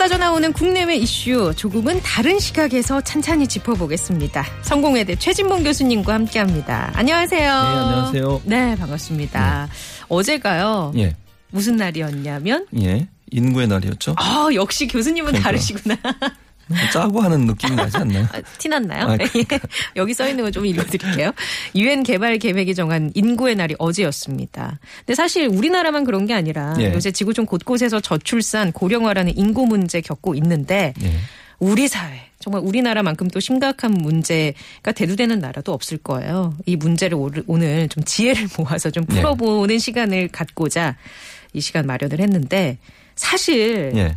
쏟아져 나오는 국내외 이슈 조금은 다른 시각에서 찬찬히 짚어보겠습니다. 성공회대 최진봉 교수님과 함께합니다. 안녕하세요. 네, 안녕하세요. 네, 반갑습니다. 어제가요. 예, 무슨 날이었냐면 예. 인구의 날이었죠. 아, 역시 교수님은 그러니까. 다르시구나. 짜고 하는 느낌이 나지 않나요? 아, 티났나요? 아, 예. 여기 써 있는 거 좀 읽어드릴게요. 유엔 개발 계획이 정한 인구의 날이 어제였습니다. 근데 사실 우리나라만 그런 게 아니라 예. 요새 지구촌 곳곳에서 저출산, 고령화라는 인구 문제 겪고 있는데 예. 우리 사회 정말 우리나라만큼 또 심각한 문제가 대두되는 나라도 없을 거예요. 이 문제를 오늘- 좀 지혜를 모아서 좀 예. 풀어보는 시간을 갖고자 이 시간 마련을 했는데 사실 예.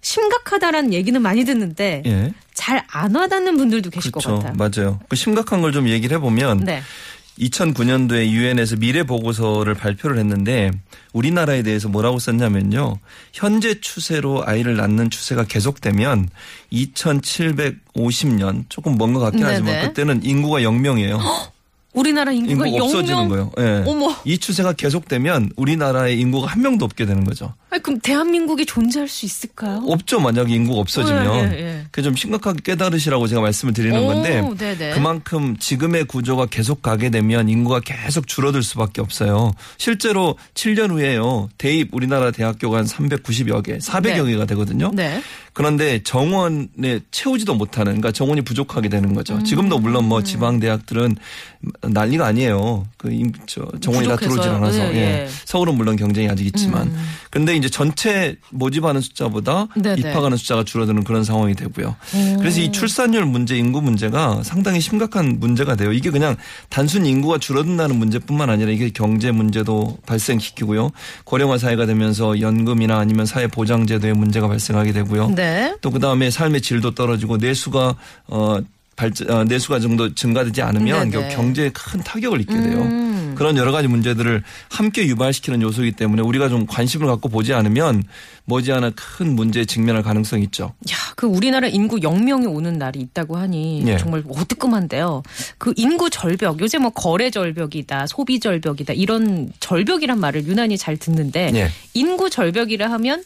심각하다라는 얘기는 많이 듣는데 예. 잘안 와닿는 분들도 계실 그렇죠. 것 같아요. 맞아요. 그 심각한 걸 좀 얘기를 해보면 네. 2009년도에 유엔에서 미래 보고서를 발표를 했는데 우리나라에 대해서 뭐라고 썼냐면요. 현재 추세로 아이를 낳는 추세가 계속되면 2750년 조금 먼 것 같긴 네네. 하지만 그때는 인구가 0명이에요. 우리나라 인구가 인구가 없어지는 0명? 거예요. 예. 어머. 이 추세가 계속되면 우리나라의 인구가 한 명도 없게 되는 거죠. 아니, 그럼 대한민국이 존재할 수 있을까요? 없죠. 만약에 인구가 없어지면. 예, 예, 예. 그좀 심각하게 깨달으시라고 제가 말씀을 드리는 오, 건데 네네. 그만큼 지금의 구조가 계속 가게 되면 인구가 계속 줄어들 수밖에 없어요. 실제로 7년 후에요. 대입 우리나라 대학교가 한 390여 개, 400여 네. 개가 되거든요. 네. 그런데 정원에 채우지도 못하는 그러니까 정원이 부족하게 되는 거죠. 음. 지금도 물론 뭐 지방 대학들은 난리가 아니에요. 그 임- 저 정원이 다 들어오질. 않아서 예, 예. 예. 서울은 물론 경쟁이 아직 있지만 근데 이제 전체 모집하는 숫자보다 네네. 입학하는 숫자가 줄어드는 그런 상황이 되고요. 그래서 이 출산율 문제, 인구 문제가 상당히 심각한 문제가 돼요. 이게 그냥 단순 인구가 줄어든다는 문제뿐만 아니라 이게 경제 문제도 발생시키고요. 고령화 사회가 되면서 연금이나 아니면 사회 보장 제도의 문제가 발생하게 되고요. 네. 또 그다음에 삶의 질도 떨어지고 내수가 어 발전 어, 내수가 정도 증가되지 않으면 네네. 경제에 큰 타격을 입게 돼요. 음. 그런 여러 가지 문제들을 함께 유발시키는 요소이기 때문에 우리가 좀 관심을 갖고 보지 않으면 머지않아 큰 문제에 직면할 가능성이 있죠. 야, 그 우리나라 인구 0명이 오는 날이 있다고 하니 예. 정말 어뜨끔한데요. 그 인구 절벽, 요새 뭐 거래 절벽이다, 소비 절벽이다 이런 절벽이란 말을 유난히 잘 듣는데 예. 인구 절벽이라 하면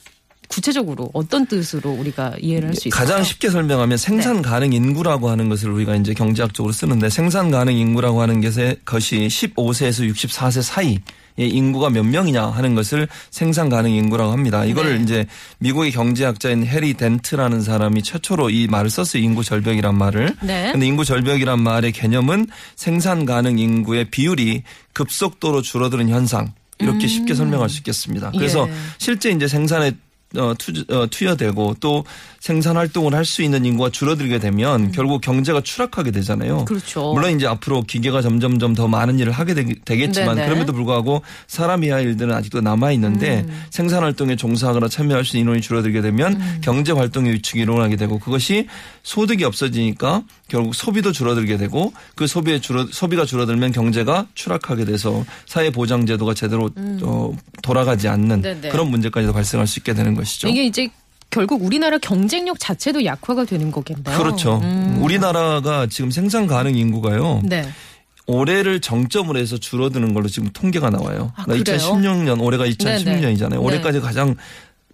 구체적으로 어떤 뜻으로 우리가 이해를 할 수 있을까요? 가장 쉽게 설명하면 생산 가능 인구라고 하는 것을 우리가 이제 경제학적으로 쓰는데 생산 가능 인구라고 하는 것이 15세에서 64세 사이 의 인구가 몇 명이냐 하는 것을 생산 가능 인구라고 합니다. 이거를 네. 이제 미국의 경제학자인 해리 덴트라는 사람이 최초로 이 말을 썼어요. 인구 절벽이란 말을. 네. 근데 인구 절벽이란 말의 개념은 생산 가능 인구의 비율이 급속도로 줄어드는 현상. 이렇게 쉽게 설명할 수 있겠습니다. 그래서 음. 예. 실제 이제 생산에 어, 투, 어, 투여되고 또 생산 활동을 할 수 있는 인구가 줄어들게 되면 결국 경제가 추락하게 되잖아요. 음. 그렇죠. 물론 이제 앞으로 기계가 점점점 더 많은 일을 하게 되겠 지만 네네. 그럼에도 불구하고 사람이 할 일들은 아직도 남아 있는데 음. 생산 활동에 종사하거나 참여할 수 있는 인원이 줄어들게 되면 음. 경제 활동의 위축이 일어나게 되고 그것이 소득이 없어지니까 결국 소비도 줄어들게 되고 그 소비의 줄어 소비가 줄어들면 경제가 추락하게 돼서 사회 보장 제도가 제대로 어, 돌아가지 않는 음. 네네. 그런 문제까지도 발생할 수 있게 되는 것이죠. 이게 이제 결국 우리나라 경쟁력 자체도 약화가 되는 거겠네요. 그렇죠. 음. 우리나라가 지금 생산 가능 인구가요. 네. 올해를 정점으로 해서 줄어드는 걸로 지금 통계가 나와요. 아, 그러니까 그래요? 2016년 올해가 네네. 2016년이잖아요. 올해까지 네. 가장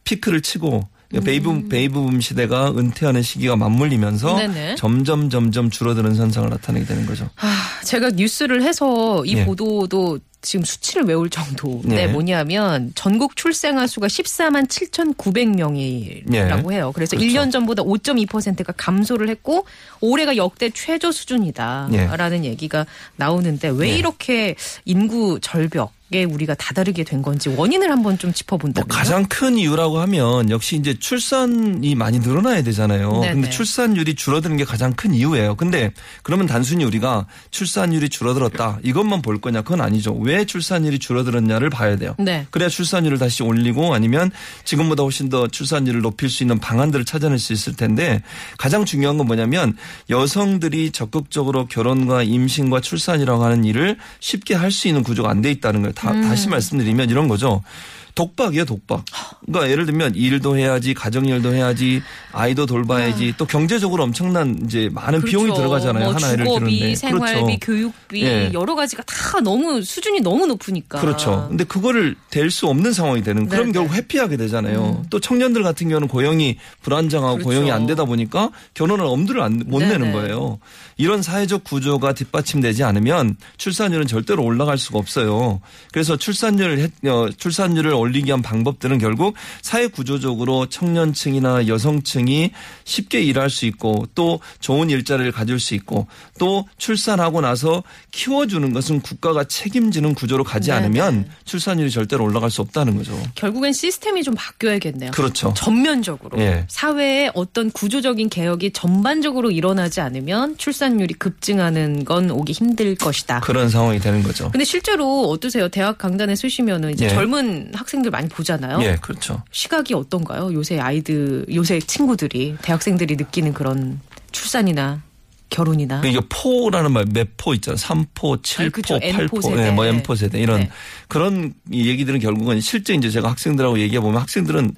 피크를 치고 그러니까 베이비 음. 베이비붐 시대가 은퇴하는 시기가 맞물리면서 네네. 점점 점점 줄어드는 현상을 나타내게 되는 거죠. 아, 제가 뉴스를 해서 이 예. 보도도 지금 수치를 외울 정도인데 예. 뭐냐면 전국 출생아 수가 14만 7,900명이라고 예. 해요. 그래서 그렇죠. 1년 전보다 5.2%가 감소를 했고 올해가 역대 최저 수준이다라는 얘기가 나오는데 왜 예. 이렇게 인구 절벽에 우리가 다다르게 된 건지 원인을 한번 좀뭐 짚어본다면요. 가장 큰 이유라고 하면 역시 이제 출산이 많이 늘어나야 되잖아요. 네네. 근데 출산율이 줄어드는 게 가장 큰 이유예요. 근데 그러면 단순히 우리가 출산율이 줄어들었다 이것만 볼 거냐 그건 아니죠. 왜왜 출산율이 줄어들었냐를 봐야 돼요. 네. 그래야 출산율을 다시 올리고 아니면 지금보다 훨씬 더 출산율을 높일 수 있는 방안들을 찾아낼 수 있을 텐데 가장 중요한 건 뭐냐면 여성들이 적극적으로 결혼과 임신과 출산이라고 하는 일을 쉽게 할 수 있는 구조가 안 돼 있다는 거예요. 다, 다시 말씀드리면 이런 거죠. 독박이에요, 독박. 그러니까 예를 들면 일도 해야지, 가정일도 해야지, 아이도 돌봐야지, 또 경제적으로 엄청난 이제 많은 비용이 들어가잖아요. 뭐한 아이를 주거비, 기르는데. 생활비, 그렇죠. 교육비 예. 여러 가지가 다 너무 수준이 너무 높으니까. 그렇죠. 근데 그거를 될 수 없는 상황이 되는. 그럼 네, 결국 네. 회피하게 되잖아요. 또 청년들 같은 경우는 고용이 불안정하고 그렇죠. 고용이 안 되다 보니까 결혼을 엄두를 안, 못 네, 내는 네. 거예요. 이런 사회적 구조가 뒷받침되지 않으면 출산율은 절대로 올라갈 수가 없어요. 그래서 출산율 출산율을 올리기 위한 방법들은 결국 사회 구조적으로 청년층이나 여성층이 쉽게 일할 수 있고 또 좋은 일자리를 가질 수 있고 또 출산하고 나서 키워주는 것은 국가가 책임지는 구조로 가지 네, 않으면 네. 출산율이 절대로 올라갈 수 없다는 거죠. 결국엔 시스템이 좀 바뀌어야겠네요. 그렇죠. 전면적으로 예. 사회의 어떤 구조적인 개혁이 전반적으로 일어나지 않으면 출산율이 급증하는 건 오기 힘들 것이다. 그런 상황이 되는 거죠. 근데 실제로 어떠세요? 대학 강단에 서시면은 이제 예. 젊은 학생 들 많이 보잖아요. 예, 그렇죠. 시각이 어떤가요? 요새 아이들, 요새 친구들이 대학생들이 느끼는 그런 출산이나 결혼이나 이게 포라는 말 몇 포 있잖아요. 3포, 7포, 그렇죠. 8포, N포 세대. 예, 뭐 N포 세대 이런 네. 그런 이 얘기들은 결국은 실제 이제 제가 학생들하고 얘기해 보면 학생들은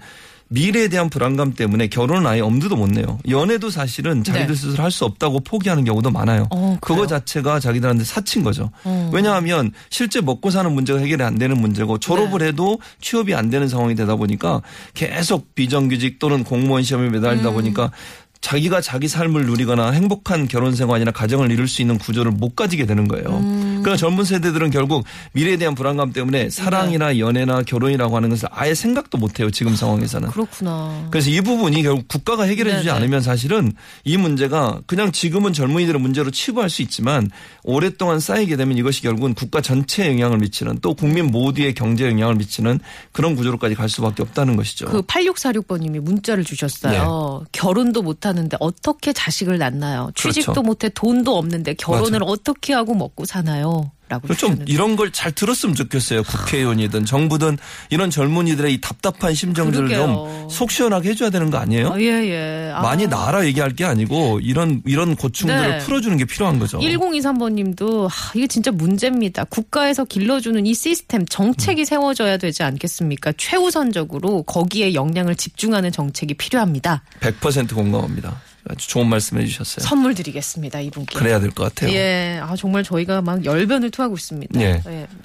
미래에 대한 불안감 때문에 결혼은 아예 엄두도 못 내요. 연애도 사실은 자기들 네. 스스로 할 수 없다고 포기하는 경우도 많아요. 어? 그거 자체가 자기들한테 사친 거죠. 어. 왜냐하면 실제 먹고 사는 문제가 해결이 안 되는 문제고 졸업을 네. 해도 취업이 안 되는 상황이 되다 보니까 계속 비정규직 또는 공무원 시험에 음. 매달리다 보니까 자기가 자기 삶을 누리거나 행복한 결혼 생활이나 가정을 이룰 수 있는 구조를 못 가지게 되는 거예요. 음. 그러나 젊은 세대들은 결국 미래에 대한 불안감 때문에 사랑이나 연애나 결혼이라고 하는 것을 아예 생각도 못 해요. 지금 상황에서는. 그렇구나. 그래서 이 부분이 결국 국가가 해결해 주지 네네. 않으면 사실은 이 문제가 그냥 지금은 젊은이들의 문제로 치부할 수 있지만 오랫동안 쌓이게 되면 이것이 결국은 국가 전체에 영향을 미치는 또 국민 모두의 경제에 영향을 미치는 그런 구조로까지 갈 수밖에 없다는 것이죠. 그 8646번님이 문자를 주셨어요. 결혼도 못하 는데 어떻게 자식을 낳나요? 취직도 그렇죠. 못해 돈도 없는데 결혼을 어떻게 하고 먹고 사나요? 라고 그좀 주셨는데. 이런 걸 잘 들었으면 좋겠어요. 국회의원이든 정부든 이런 젊은이들의 이 답답한 심정들을. 좀 속 시원하게 해줘야 되는 거 아니에요? 아, 예, 예. 아. 많이 나라 얘기할 게 아니고 이런 이런 고충들을 네. 풀어주는 게 필요한 거죠. 1023번님도 아, 이게 진짜 문제입니다. 국가에서 길러주는 이 시스템 음. 정책이 세워져야 되지 않겠습니까? 최우선적으로 거기에 역량을 집중하는 정책이 필요합니다. 100% 공감합니다. 아주 좋은 말씀해 주셨어요. 선물 드리겠습니다 이분께. 그래야 될 것 같아요. 예, 아 정말 저희가 막 열변을 토하고 있습니다. 예.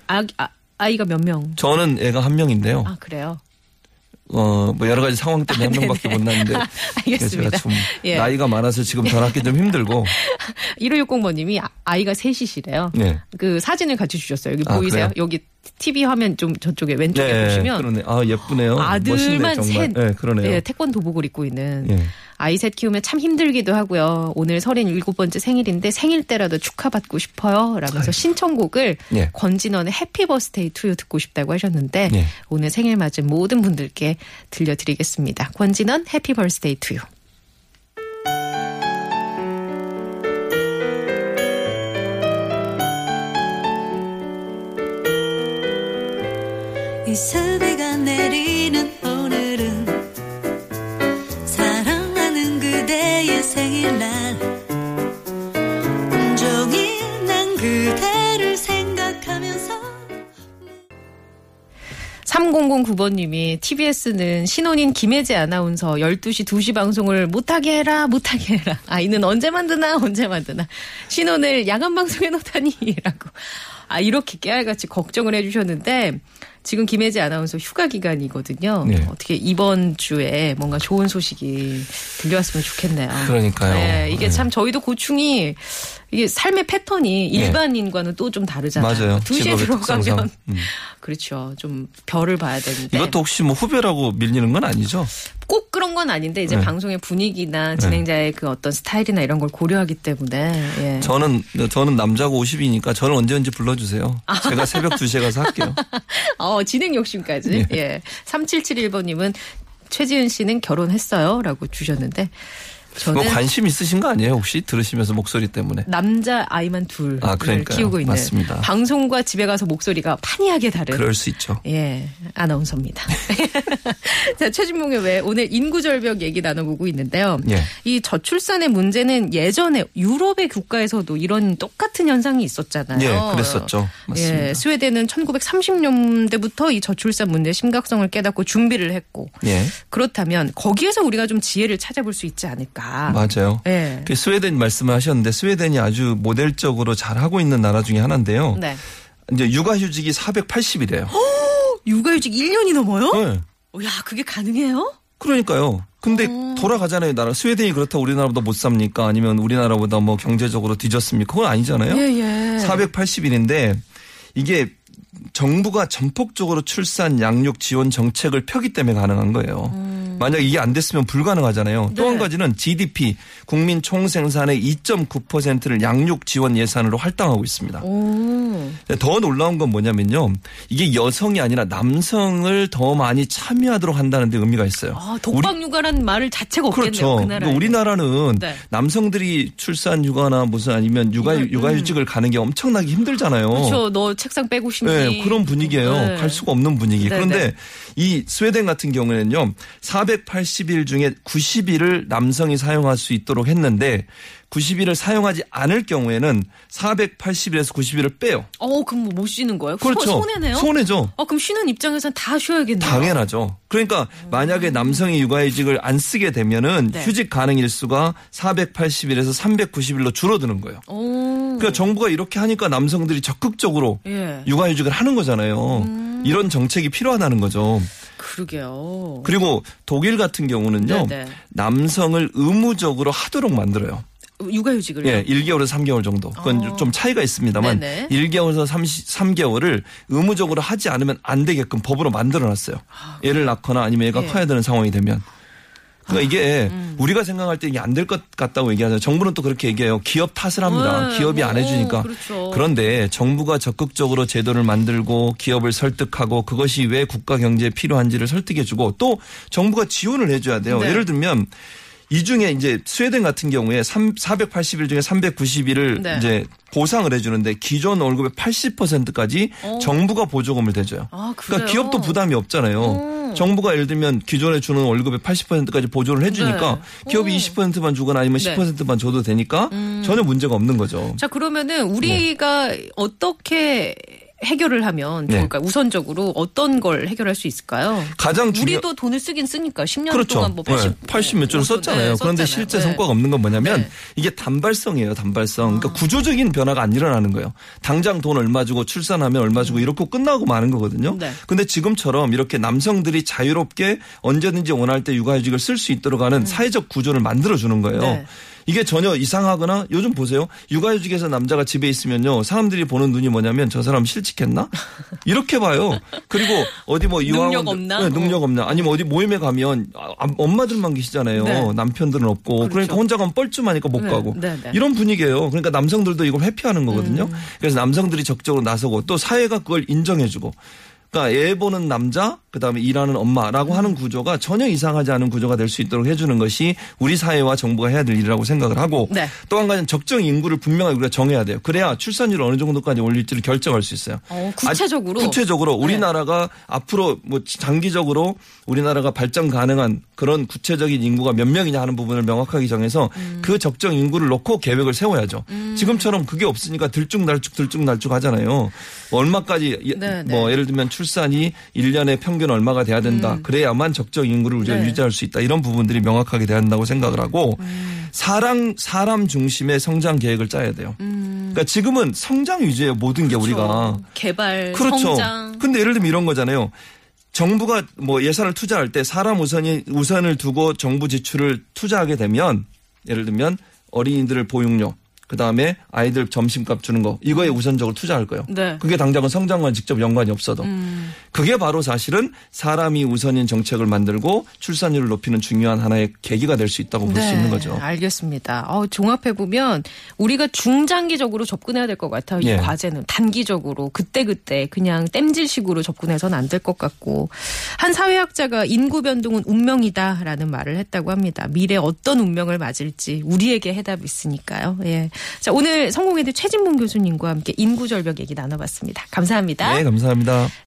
아, 아, 아이가 몇 명? 저는 애가 한 명인데요. 아 그래요. 어, 뭐 여러 가지 상황 때문에 한 명밖에 못 낳는데 알겠습니다. 제가 좀 예. 나이가 많아서 지금 전화기 좀 힘들고 1560번님이 아이가 셋이시래요. 네. 그 사진을 같이 주셨어요. 여기 아, 보이세요? 그래요? 여기 TV 화면 좀 저쪽에 왼쪽에 네, 보시면 그러네. 아, 예쁘네요. 아들만 멋있네. 셋. 네, 그러네요. 예, 태권도 복을 입고 있는 예. 아이 셋 키우면 참 힘들기도 하고요. 오늘 37번째 생일인데 생일 때라도 축하받고 싶어요. 라면서 신청곡을 예. 권진원의 Happy Birthday to You 듣고 싶다고 하셨는데 예. 오늘 생일 맞은 모든 분들께 들려드리겠습니다. 권진원 Happy Birthday to You. 이슬비가 내리는 오늘은 사랑하는 그대의 생일날. 온종일 난 그대를 생각하면서 3009번님이 TBS는 신혼인 김혜재 아나운서 12시 2시 방송을 못하게 해라 못하게 해라. 아이는 언제 만드나 언제 만드나. 신혼을 야간 방송에 놓다니 라고. 아 이렇게 깨알같이 걱정을 해주셨는데 지금 김혜재 아나운서 휴가 기간이거든요. 네. 어떻게 이번 주에 뭔가 좋은 소식이 들려왔으면 좋겠네요. 그러니까요. 네, 이게 네. 참 저희도 고충이 이게 삶의 패턴이 네. 일반인과는 또 좀 다르잖아요. 맞아요. 2시에 직업의 특성상. 들어가면 음. 그렇죠. 좀 별을 봐야 되는데. 이것도 혹시 뭐 후배라고 밀리는 건 아니죠? 꼭 그런 건 아닌데 이제 네. 방송의 분위기나 진행자의 그 어떤 스타일이나 이런 걸 고려하기 때문에 예. 저는 저는 남자고 50이니까 저를 언제 언제 불러주세요. 아. 제가 새벽 2시에 가서 할게요. 어, 진행 욕심까지. 네. 예. 3771번님은 최지은 씨는 결혼했어요? 라고 주셨는데 저는 뭐 관심 있으신 거 아니에요? 혹시 들으시면서 목소리 때문에? 남자 아이만 둘을 아, 그러니까요. 키우고 있는 맞습니다. 방송과 집에 가서 목소리가 판이하게 다른 그럴 수 있죠. 예, 아나운서입니다. 자, 최진봉의 왜 오늘 인구 절벽 얘기 나눠보고 있는데요. 예. 이 저출산의 문제는 예전에 유럽의 국가에서도 이런 똑같은 현상이 있었잖아요. 예, 그랬었죠. 맞습니다. 예, 스웨덴은 1930년대부터 이 저출산 문제의 심각성을 깨닫고 준비를 했고 예. 그렇다면 거기에서 우리가 좀 지혜를 찾아볼 수 있지 않을까. 맞아요. 예. 그 스웨덴 말씀을 하셨는데 스웨덴이 아주 모델적으로 잘 하고 있는 나라 중에 하나인데요. 네. 이제 육아휴직이 480일이에요. 육아휴직 1년이 넘어요? 네. 야, 그게 가능해요? 그러니까요. 근데 돌아가잖아요. 나라 스웨덴이 그렇다 우리나라보다 못 삽니까? 아니면 우리나라보다 뭐 경제적으로 뒤졌습니까? 그건 아니잖아요. 예, 예. 480일인데 이게 정부가 전폭적으로 출산 양육 지원 정책을 펴기 때문에 가능한 거예요. 만약 이게 안 됐으면 불가능하잖아요. 또 네. 한 가지는 GDP 국민 총생산의 2.9%를 양육 지원 예산으로 할당하고 있습니다. 오. 더 놀라운 건 뭐냐면요. 이게 여성이 아니라 남성을 더 많이 참여하도록 한다는 데 의미가 있어요. 아, 독박 육아라는 말을 자체가 없겠네요. 그렇죠. 그. 그러니까 우리나라는 네. 남성들이 출산 휴가나 무슨 아니면 육아 육아 휴직을 가는 게 엄청나게 힘들잖아요. 음, 그렇죠. 너 책상 빼고 싶니? 네, 그런 분위기예요. 네. 갈 수가 없는 분위기. 네, 그런데 네. 이 스웨덴 같은 경우에는요. 480일 중에 90일을 남성이 사용할 수 있도록 했는데 90일을 사용하지 않을 경우에는 480일에서 90일을 빼요. 어, 그럼 뭐 못 쉬는 거예요? 그렇죠. 손- 손해네요? 손해죠. 어, 그럼 쉬는 입장에서는 다 쉬어야겠네요. 당연하죠. 그러니까 만약에 남성이 육아휴직을 안 쓰게 되면은 네. 휴직 가능 일수가 480일에서 390일로 줄어드는 거예요. 오. 그러니까 정부가 이렇게 하니까 남성들이 적극적으로 예. 육아휴직을 하는 거잖아요. 이런 정책이 필요하다는 거죠. 그러게요. 그리고 독일 같은 경우는요. 네, 네. 남성을 의무적으로 하도록 만들어요. 육아휴직을요? 예, 1개월에서 3개월 정도. 그건 어. 좀 차이가 있습니다만 네네. 1개월에서 3 개월을 의무적으로 하지 않으면 안 되게끔 법으로 만들어 놨어요. 애를 낳거나 아니면 애가 예. 커야 되는 상황이 되면. 그러니까 이게 음. 우리가 생각할 때 이게 안 될 것 같다고 얘기하잖아요. 정부는 또 그렇게 얘기해요. 기업 탓을 합니다. 네, 기업이 안 뭐, 해주니까. 그렇죠. 그런데 정부가 적극적으로 제도를 만들고 기업을 설득하고 그것이 왜 국가 경제에 필요한지를 설득해주고 또 정부가 지원을 해줘야 돼요. 네. 예를 들면 이 중에 이제 스웨덴 같은 경우에 3, 480일 중에 390일을 네. 이제 보상을 해주는데 기존 월급의 80%까지 정부가 보조금을 대줘요. 아, 그러니까? 기업도 부담이 없잖아요. 정부가 예를 들면 기존에 주는 월급의 80%까지 보조를 해주니까 네. 기업이 오. 20%만 주거나 아니면 네. 10%만 줘도 되니까 전혀 문제가 없는 거죠. 자, 그러면은 우리가 어떻게 해결을 하면 네. 좋을까요? 우선적으로 어떤 걸 해결할 수 있을까요? 가장 중요 우리도 돈을 쓰긴 쓰니까 10년 그렇죠. 동안 뭐 80, 네, 80몇 조를 썼잖아요. 네, 그런데. 실제 네. 성과가 없는 건 뭐냐면 네. 이게 단발성이에요. 단발성. 그러니까 구조적인 변화가 안 일어나는 거예요. 당장 돈 얼마 주고 출산하면 얼마 주고 이렇게 끝나고 마는 거거든요. 음. 네. 근데 지금처럼 이렇게 남성들이 자유롭게 언제든지 원할 때 육아휴직을 쓸 수 있도록 하는 사회적 구조를 만들어 주는 거예요. 이게 전혀 이상하거나 요즘 보세요. 육아휴직에서 남자가 집에 있으면요. 사람들이 보는 눈이 뭐냐면 저 사람 실직했나? 이렇게 봐요. 그리고 어디 뭐 유아원 능력 없나? 네, 능력 어. 없나? 아니면 어디 모임에 가면 아, 엄마들만 계시잖아요. 네. 남편들은 없고 그러니까 그렇죠. 혼자 가면 뻘쭘하니까 못 네, 가고 네, 네. 이런 분위기예요. 그러니까 남성들도 이걸 회피하는 거거든요. 음. 그래서 남성들이 적극적으로 나서고 또 사회가 그걸 인정해주고. 그러니까 애 보는 남자, 그다음에 일하는 엄마라고 음. 하는 구조가 전혀 이상하지 않은 구조가 될 수 있도록 해주는 것이 우리 사회와 정부가 해야 될 일이라고 생각을 하고 네. 또한 가지는 적정 인구를 분명하게 우리가 정해야 돼요. 그래야 출산율을 어느 정도까지 올릴지를 결정할 수 있어요. 어, 구체적으로? 아, 구체적으로 네. 우리나라가 앞으로 뭐 장기적으로 우리나라가 발전 가능한 그런 구체적인 인구가 몇 명이냐 하는 부분을 명확하게 정해서 음. 그 적정 인구를 놓고 계획을 세워야죠. 지금처럼 그게 없으니까 들쭉날쭉 들쭉날쭉 하잖아요. 뭐 얼마까지 예- 네, 뭐 네. 예를 들면 출 산이 1년에 평균 얼마가 돼야 된다. 그래야만 적정 인구를 우리가 음. 네. 유지할 수 있다. 이런 부분들이 명확하게 돼야 한다고 생각을 하고 음. 사람 사람 중심의 성장 계획을 짜야 돼요. 그러니까 지금은 성장 위주의 모든 게 우리가 음. 그렇죠. 개발, 그렇죠. 성장. 근데 예를 들면 이런 거잖아요. 정부가 뭐 예산을 투자할 때 사람 우선이 우선을 두고 정부 지출을 투자하게 되면 예를 들면 어린이들을 보육료 그 다음에 아이들 점심값 주는 거 이거에 우선적으로 투자할 거예요. 네. 그게 당장은 성장과 직접 연관이 없어도 음. 그게 바로 사실은 사람이 우선인 정책을 만들고 출산율을 높이는 중요한 하나의 계기가 될 수 있다고 볼수 있는 거죠. 네, 알겠습니다. 어, 종합해 보면 우리가 중장기적으로 접근해야 될 것 같아요. 이 예. 과제는 단기적으로 그때 그때 그냥 땜질식으로 접근해서는 안 될 것 같고 한 사회학자가 인구 변동은 운명이다라는 말을 했다고 합니다. 미래 어떤 운명을 맞을지 우리에게 해답이 있으니까요. 예. 자 오늘 성공회대 최진문 교수님과 함께 인구 절벽 얘기 나눠봤습니다. 감사합니다. 네, 감사합니다.